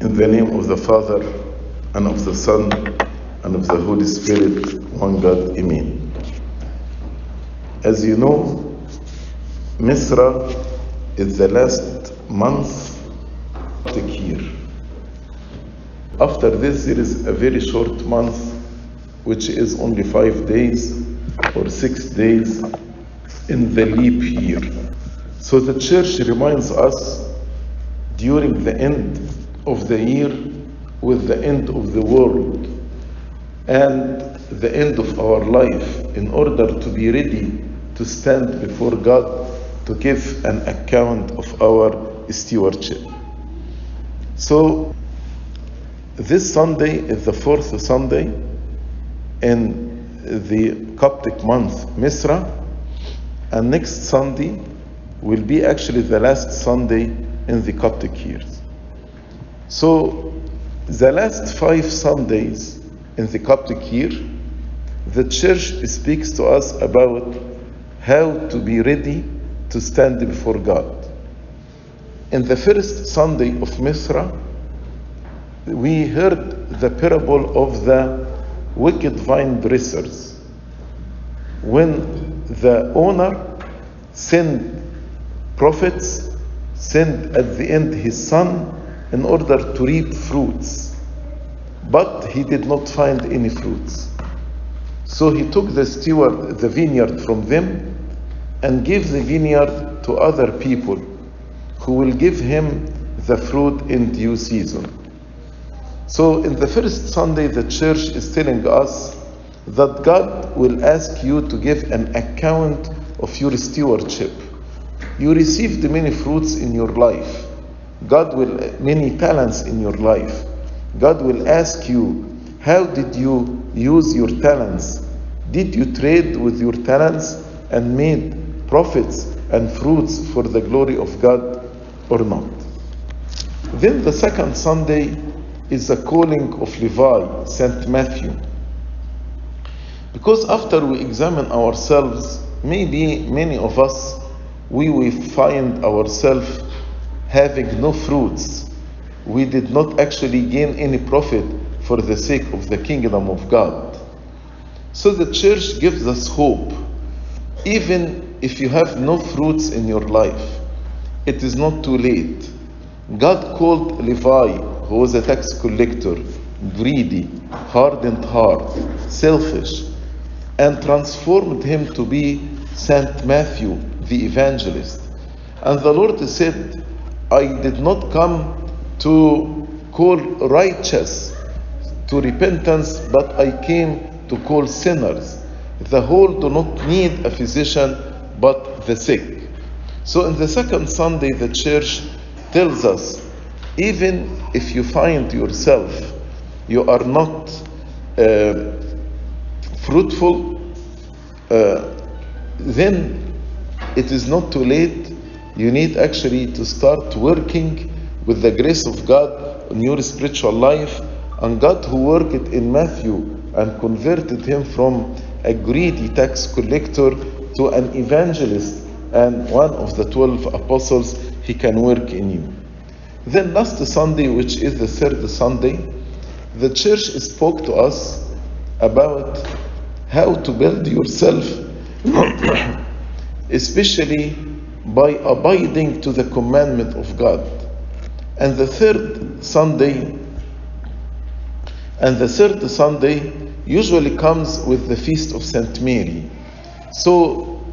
In the name of the Father, and of the Son, and of the Holy Spirit, one God, Amen. As you know, Misra is the last month of the year. After this, there is a very short month, which is only five days or six days in the leap year. So the church reminds us during the end of the year with the end of the world and the end of our life in order to be ready to stand before God to give an account of our stewardship. So, this Sunday is the fourth Sunday in the Coptic month Misra, and next Sunday will be actually the last Sunday in the Coptic years. So, the last five Sundays in the Coptic year, the church speaks to us about how to be ready to stand before God. In the first Sunday of Misra, we heard the parable of the wicked vine dressers. When the owner sent prophets, sent at the end his son in order to reap fruits, but he did not find any fruits. So he took the steward, the vineyard from them, and gave the vineyard to other people who will give him the fruit in due season. So, in the first Sunday, the church is telling us that God will ask you to give an account of your stewardship. You received many fruits in your life. God will, uh, many talents in your life. God will ask you, how did you use your talents? Did you trade with your talents and made profits and fruits for the glory of God or not? Then the second Sunday is the calling of Levi, St. Matthew. Because after we examine ourselves, maybe many of us, we will find ourselves having no fruits. We did not actually gain any profit for the sake of the kingdom of God. So the church gives us hope. Even if you have no fruits in your life, it is not too late. God called Levi, who was a tax collector, greedy, hardened heart, selfish, and transformed him to be Saint Matthew, the evangelist. And the Lord said, I did not come to call righteous to repentance, but I came to call sinners. The whole do not need a physician, but the sick. So, in the second Sunday, the church tells us even if you find yourself you are not uh, fruitful, uh, then it is not too late. You need actually to start working with the grace of God in your spiritual life. And God, who worked in Matthew and converted him from a greedy tax collector to an evangelist and one of the twelve apostles, he can work in you. Then, last Sunday, which is the third Sunday, the church spoke to us about how to build yourself, especially by abiding to the commandment of God. And the third Sunday, and the third Sunday usually comes with the feast of Saint Mary. So,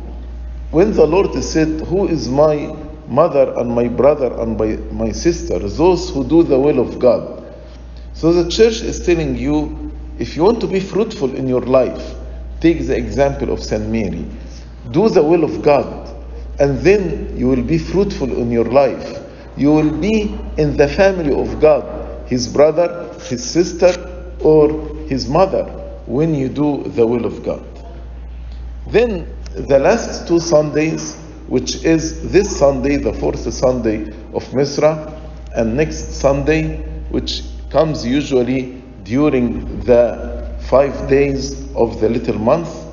when the Lord said, Who is my mother and my brother and my, my sister, those who do the will of God. So the church is telling you if you want to be fruitful in your life, take the example of St. Mary. Do the will of God, and then you will be fruitful in your life. You will be in the family of God, his brother, his sister, or his mother, when you do the will of God. Then the last two Sundays, which is this Sunday, the fourth Sunday of Misra, and next Sunday, which comes usually during the five days of the little month,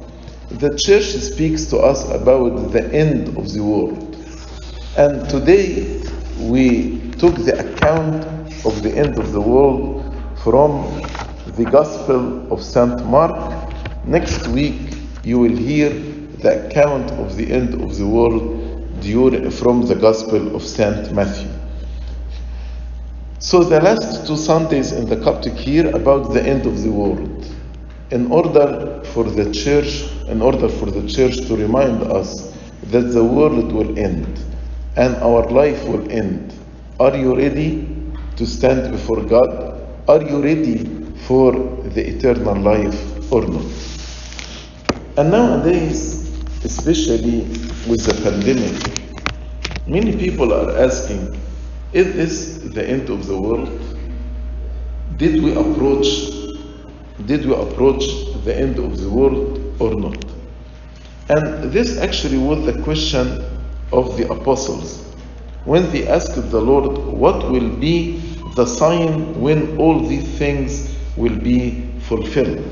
the church speaks to us about the end of the world. And today we took the account of the end of the world from the Gospel of St. Mark. Next week, you will hear the account of the end of the world from the Gospel of St. Matthew. So, the last two Sundays in the Coptic year about the end of the world. In order for the church, in order for the church to remind us that the world will end and our life will end, are you ready to stand before God? Are you ready for the eternal life or not? And nowadays, especially with the pandemic, many people are asking, is this the end of the world? Did we approach did we approach the end of the world or not? And this actually was the question of the apostles when they asked the Lord, What will be the sign when all these things will be fulfilled?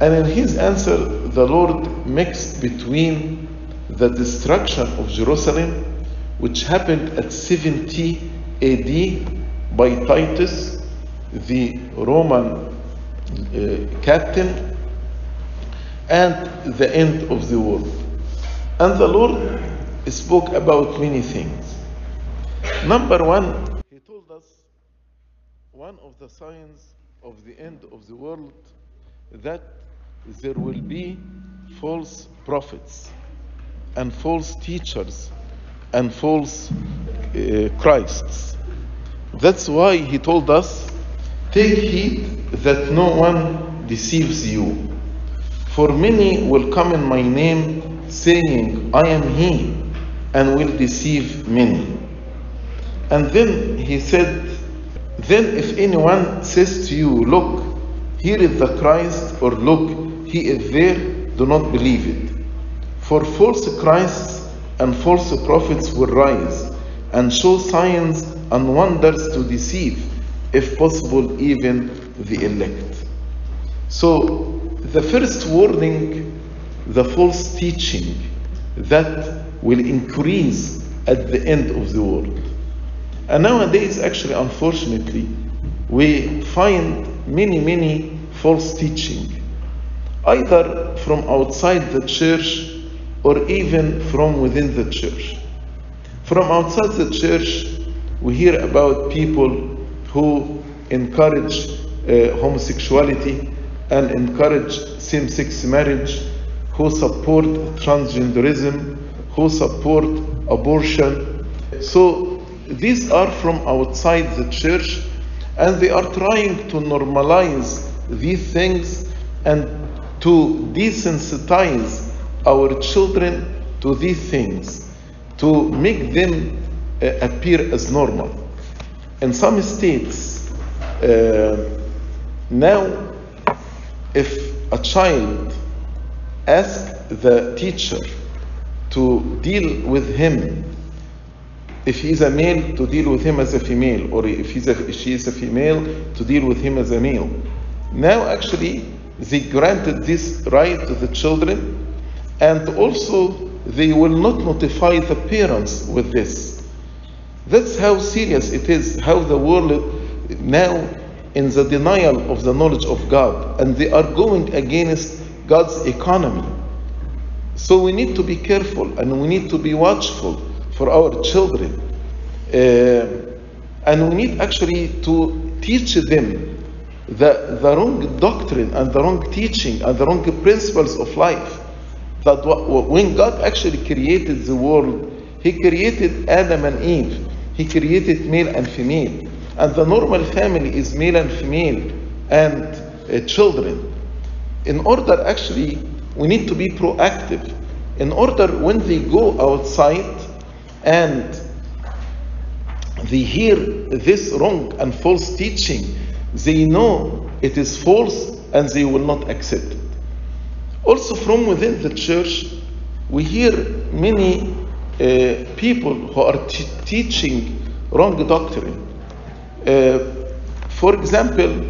And in his answer, the Lord mixed between the destruction of Jerusalem, which happened at 70 AD by Titus, the Roman uh, captain, and the end of the world. And the Lord spoke about many things. Number one, He told us one of the signs of the end of the world that there will be false prophets and false teachers and false uh, Christs. That's why he told us take heed that no one deceives you. For many will come in my name, saying, I am he, and will deceive many. And then he said, Then if anyone says to you, Look, here is the Christ, or Look, he is there, do not believe it. For false Christs and false prophets will rise and show signs and wonders to deceive, if possible, even the elect. So, the first warning, the false teaching that will increase at the end of the world. And nowadays, actually, unfortunately, we find many, many false teaching, either from outside the church or even from within the church. From outside the church, we hear about people who encourage uh, homosexuality and encourage same sex marriage, who support transgenderism, who support abortion. So these are from outside the church and they are trying to normalize these things and to desensitize our children to these things, to make them uh, appear as normal. In some states, uh, now, if a child asks the teacher to deal with him, if he's a male, to deal with him as a female, or if he's a, she is a female, to deal with him as a male. Now, actually, they granted this right to the children and also they will not notify the parents with this. That's how serious it is, how the world now in the denial of the knowledge of God, and they are going against God's economy. So we need to be careful and we need to be watchful for our children. Uh, and we need actually to teach them the, the wrong doctrine and the wrong teaching and the wrong principles of life that when God actually created the world, He created Adam and Eve. He created male and female. And the normal family is male and female and uh, children. In order, actually, we need to be proactive. In order, when they go outside and they hear this wrong and false teaching, they know it is false and they will not accept it. Also, from within the church, we hear many uh, people who are t- teaching wrong doctrine. Uh, for example,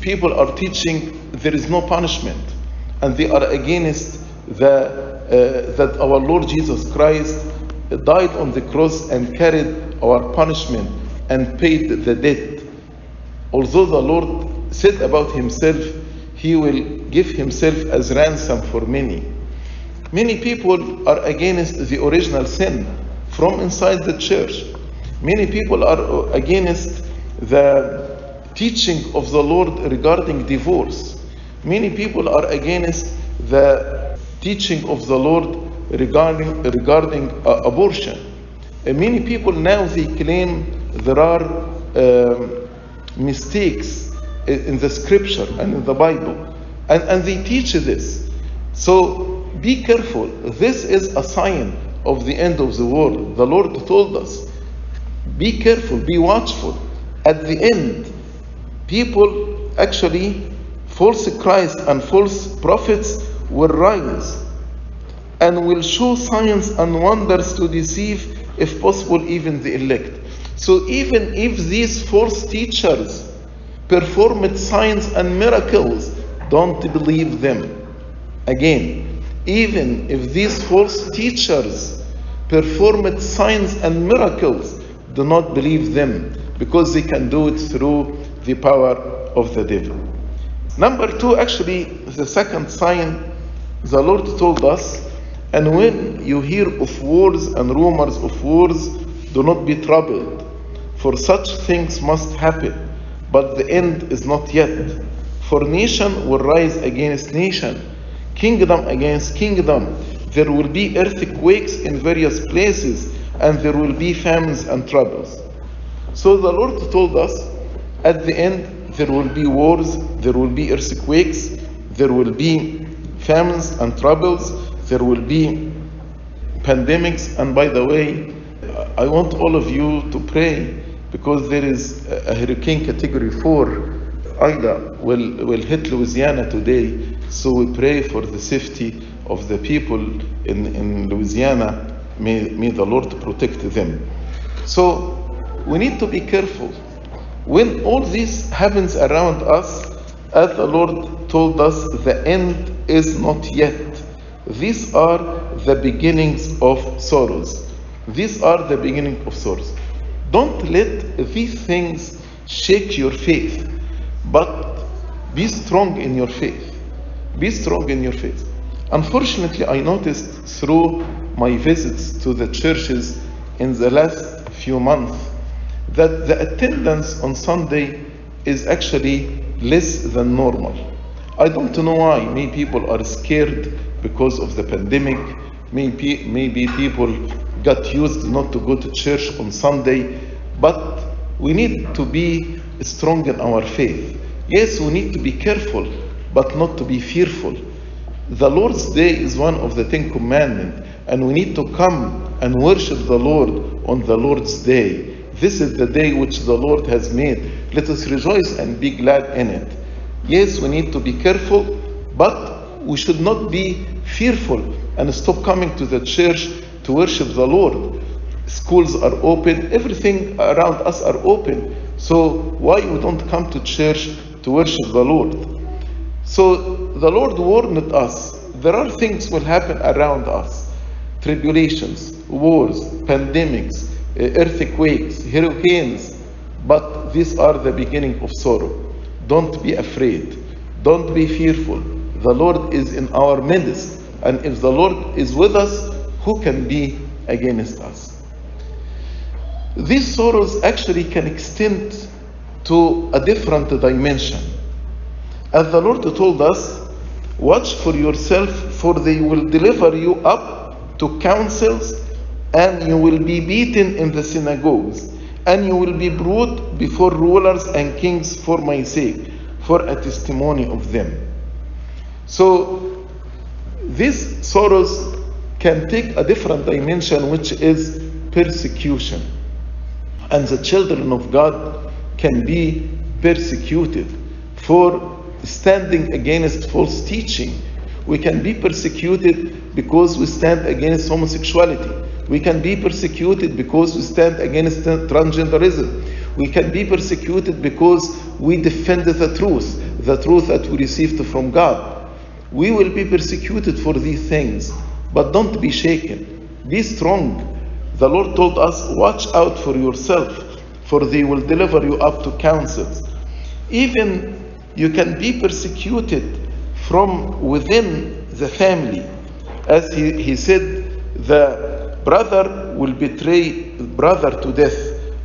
people are teaching there is no punishment, and they are against the, uh, that our Lord Jesus Christ died on the cross and carried our punishment and paid the debt. Although the Lord said about himself, he will give himself as ransom for many. Many people are against the original sin from inside the church. Many people are against the teaching of the Lord regarding divorce. Many people are against the teaching of the Lord regarding, regarding uh, abortion. And many people now they claim there are um, mistakes in the scripture and in the Bible. And, and they teach this. So be careful. This is a sign of the end of the world. The Lord told us be careful, be watchful. At the end, people actually, false Christ and false prophets will rise and will show signs and wonders to deceive, if possible, even the elect. So, even if these false teachers performed signs and miracles, don't believe them. Again, even if these false teachers performed signs and miracles, do not believe them because they can do it through the power of the devil. Number two, actually, the second sign the Lord told us, and when you hear of wars and rumors of wars, do not be troubled, for such things must happen, but the end is not yet. For nation will rise against nation, kingdom against kingdom. There will be earthquakes in various places, and there will be famines and troubles. So the Lord told us at the end there will be wars, there will be earthquakes, there will be famines and troubles, there will be pandemics. And by the way, I want all of you to pray because there is a hurricane category 4 Ida will, will hit Louisiana today. So we pray for the safety of the people in, in Louisiana. May, may the Lord protect them. So we need to be careful. When all this happens around us, as the Lord told us, the end is not yet. These are the beginnings of sorrows. These are the beginning of sorrows. Don't let these things shake your faith, but be strong in your faith. Be strong in your faith. Unfortunately, I noticed through my visits to the churches in the last few months that the attendance on Sunday is actually less than normal. I don't know why. Maybe people are scared because of the pandemic. Maybe, maybe people got used not to go to church on Sunday. But we need to be strong in our faith. Yes, we need to be careful, but not to be fearful. The Lord's Day is one of the Ten Commandments, and we need to come and worship the Lord on the Lord's Day. This is the day which the Lord has made. Let us rejoice and be glad in it. Yes, we need to be careful, but we should not be fearful and stop coming to the church to worship the Lord. Schools are open, everything around us are open. So why we don't come to church to worship the Lord? So the Lord warned us. There are things will happen around us. Tribulations, wars, pandemics, earthquakes, hurricanes, but these are the beginning of sorrow. Don't be afraid. Don't be fearful. The Lord is in our midst. And if the Lord is with us, who can be against us? These sorrows actually can extend to a different dimension. As the Lord told us, watch for yourself, for they will deliver you up to councils and you will be beaten in the synagogues, and you will be brought before rulers and kings for my sake, for a testimony of them. So, these sorrows can take a different dimension, which is persecution. And the children of God can be persecuted for standing against false teaching. We can be persecuted because we stand against homosexuality. We can be persecuted because we stand against transgenderism. We can be persecuted because we defend the truth, the truth that we received from God. We will be persecuted for these things, but don't be shaken. Be strong. The Lord told us, watch out for yourself, for they will deliver you up to councils. Even you can be persecuted from within the family. As he, he said, the brother will betray brother to death,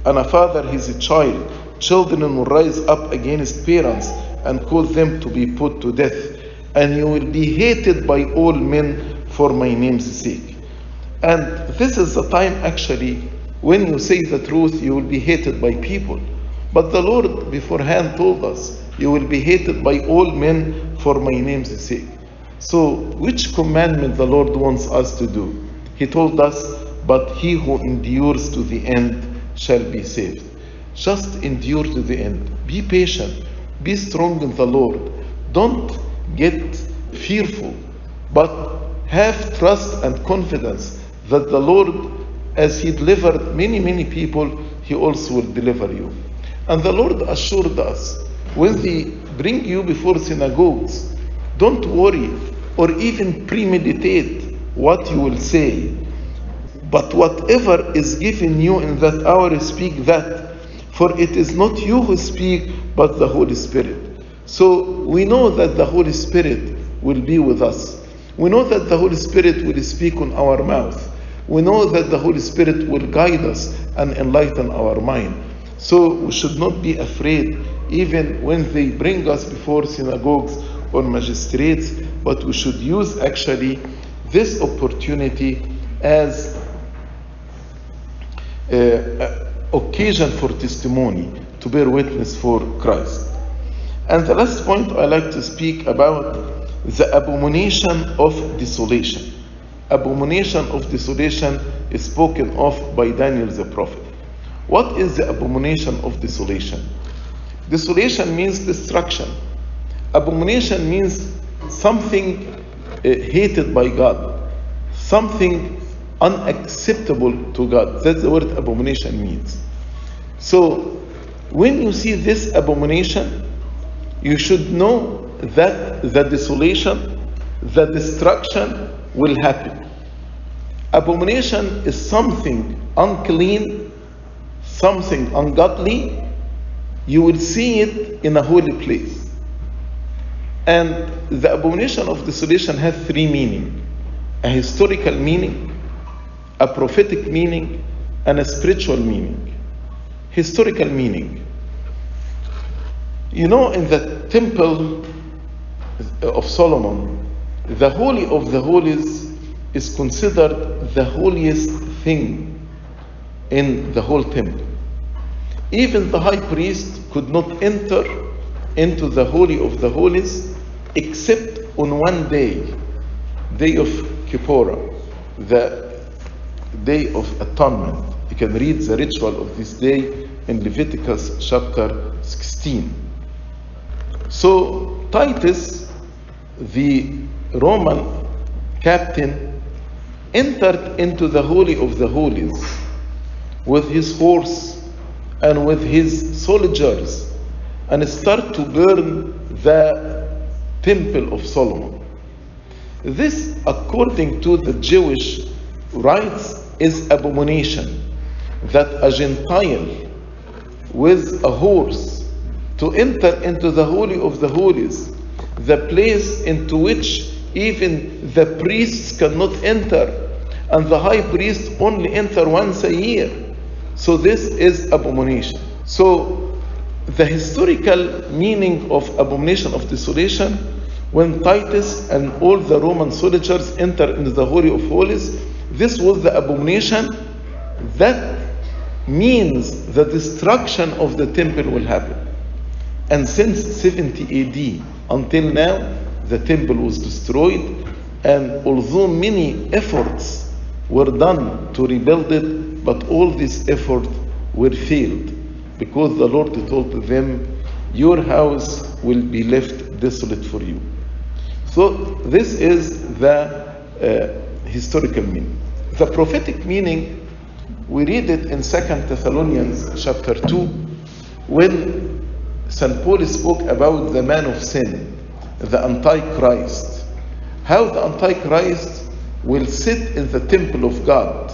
and a father his child. Children will rise up against parents and cause them to be put to death. And you will be hated by all men for my name's sake. And this is the time actually when you say the truth, you will be hated by people. But the Lord beforehand told us, You will be hated by all men for my name's sake. So, which commandment the Lord wants us to do? He told us, But he who endures to the end shall be saved. Just endure to the end. Be patient. Be strong in the Lord. Don't get fearful, but have trust and confidence that the Lord, as He delivered many, many people, He also will deliver you. And the Lord assured us when they bring you before synagogues, don't worry or even premeditate what you will say. But whatever is given you in that hour, speak that. For it is not you who speak, but the Holy Spirit. So we know that the Holy Spirit will be with us. We know that the Holy Spirit will speak on our mouth. We know that the Holy Spirit will guide us and enlighten our mind. So we should not be afraid, even when they bring us before synagogues or magistrates, but we should use actually this opportunity as occasion for testimony to bear witness for Christ. And the last point I like to speak about the abomination of desolation. Abomination of desolation is spoken of by Daniel the prophet. What is the abomination of desolation? Desolation means destruction. Abomination means something Eh, hated by God, something unacceptable to God. That's the word abomination means. So, when you see this abomination, you should know that the desolation, the destruction will happen. Abomination is something unclean, something ungodly. You will see it in a holy place. And the abomination of desolation has three meanings a historical meaning, a prophetic meaning, and a spiritual meaning. Historical meaning. You know, in the temple of Solomon, the Holy of the Holies is considered the holiest thing in the whole temple. Even the high priest could not enter into the Holy of the Holies except on one day, day of Kippur, the day of atonement. You can read the ritual of this day in Leviticus chapter 16. So Titus, the Roman captain, entered into the Holy of the Holies with his horse and with his soldiers and start to burn the temple of Solomon. This, according to the Jewish rites, is abomination that a Gentile with a horse to enter into the Holy of the Holies, the place into which even the priests cannot enter, and the high priest only enter once a year. So this is abomination. So the historical meaning of abomination of desolation, when Titus and all the Roman soldiers enter into the Holy of Holies, this was the abomination that means the destruction of the temple will happen. And since 70 AD until now, the temple was destroyed, and although many efforts were done to rebuild it, but all these efforts were failed because the Lord told them, Your house will be left desolate for you. So, this is the uh, historical meaning. The prophetic meaning, we read it in 2 Thessalonians chapter 2, when St. Paul spoke about the man of sin, the Antichrist. How the Antichrist will sit in the temple of God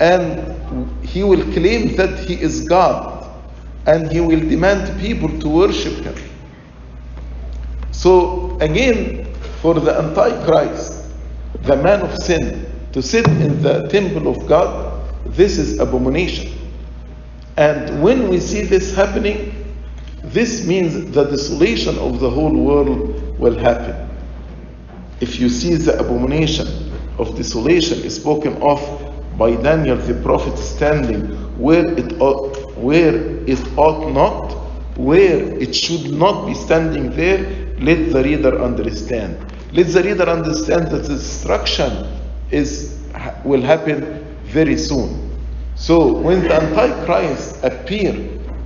and he will claim that he is God and he will demand people to worship him. So, again, for the Antichrist, the man of sin, to sit in the temple of God, this is abomination. And when we see this happening, this means the desolation of the whole world will happen. If you see the abomination of desolation is spoken of by Daniel the prophet standing where it ought, where it ought not, where it should not be standing there, let the reader understand. Let the reader understand that the destruction is will happen very soon. So when the Antichrist appear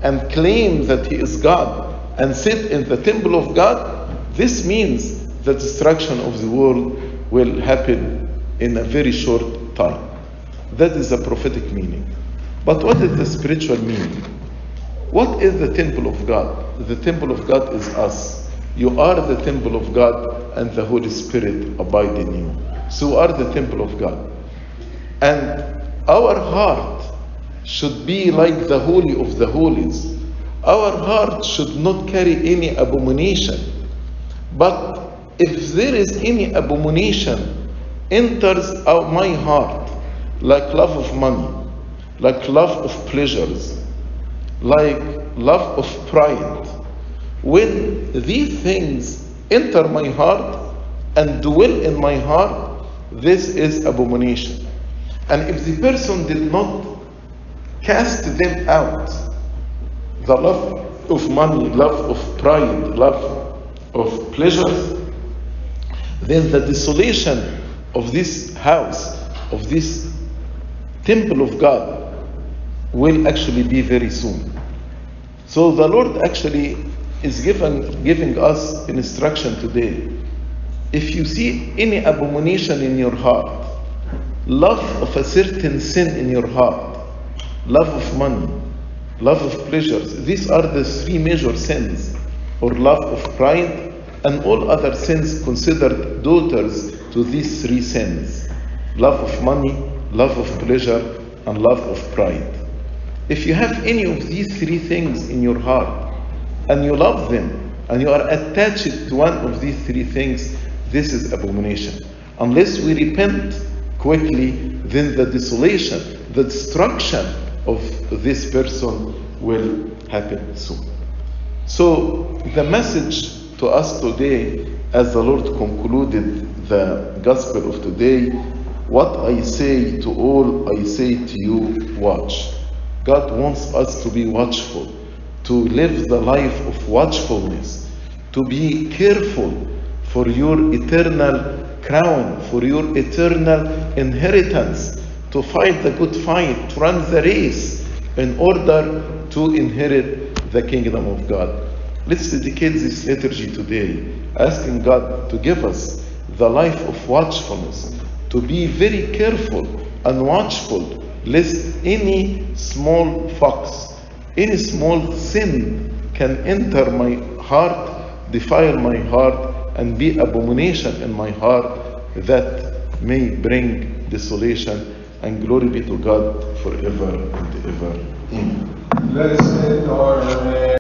and claim that he is God and sit in the temple of God, this means the destruction of the world will happen in a very short time. That is a prophetic meaning. But what is the spiritual meaning? What is the temple of God? The temple of God is us. You are the temple of God, and the Holy Spirit abide in you. So are the temple of God. And our heart should be like the Holy of the Holies. Our heart should not carry any abomination. But if there is any abomination enters out my heart, like love of money, like love of pleasures, like love of pride, when these things enter my heart and dwell in my heart, this is abomination. And if the person did not cast them out, the love of money, love of pride, love of pleasures, then the desolation of this house, of this temple of God, will actually be very soon. So the Lord actually is given, giving us instruction today. If you see any abomination in your heart, love of a certain sin in your heart, love of money, love of pleasures, these are the three major sins, or love of pride, and all other sins considered daughters to these three sins love of money, love of pleasure, and love of pride. If you have any of these three things in your heart and you love them and you are attached to one of these three things, this is abomination. Unless we repent quickly, then the desolation, the destruction of this person will happen soon. So, the message to us today, as the Lord concluded the gospel of today, what I say to all, I say to you, watch. God wants us to be watchful, to live the life of watchfulness, to be careful for your eternal crown, for your eternal inheritance, to fight the good fight, to run the race in order to inherit the kingdom of God. Let's dedicate this liturgy today, asking God to give us the life of watchfulness, to be very careful and watchful lest any small fox, any small sin can enter my heart, defile my heart, and be abomination in my heart that may bring desolation and glory be to God forever and ever. Amen.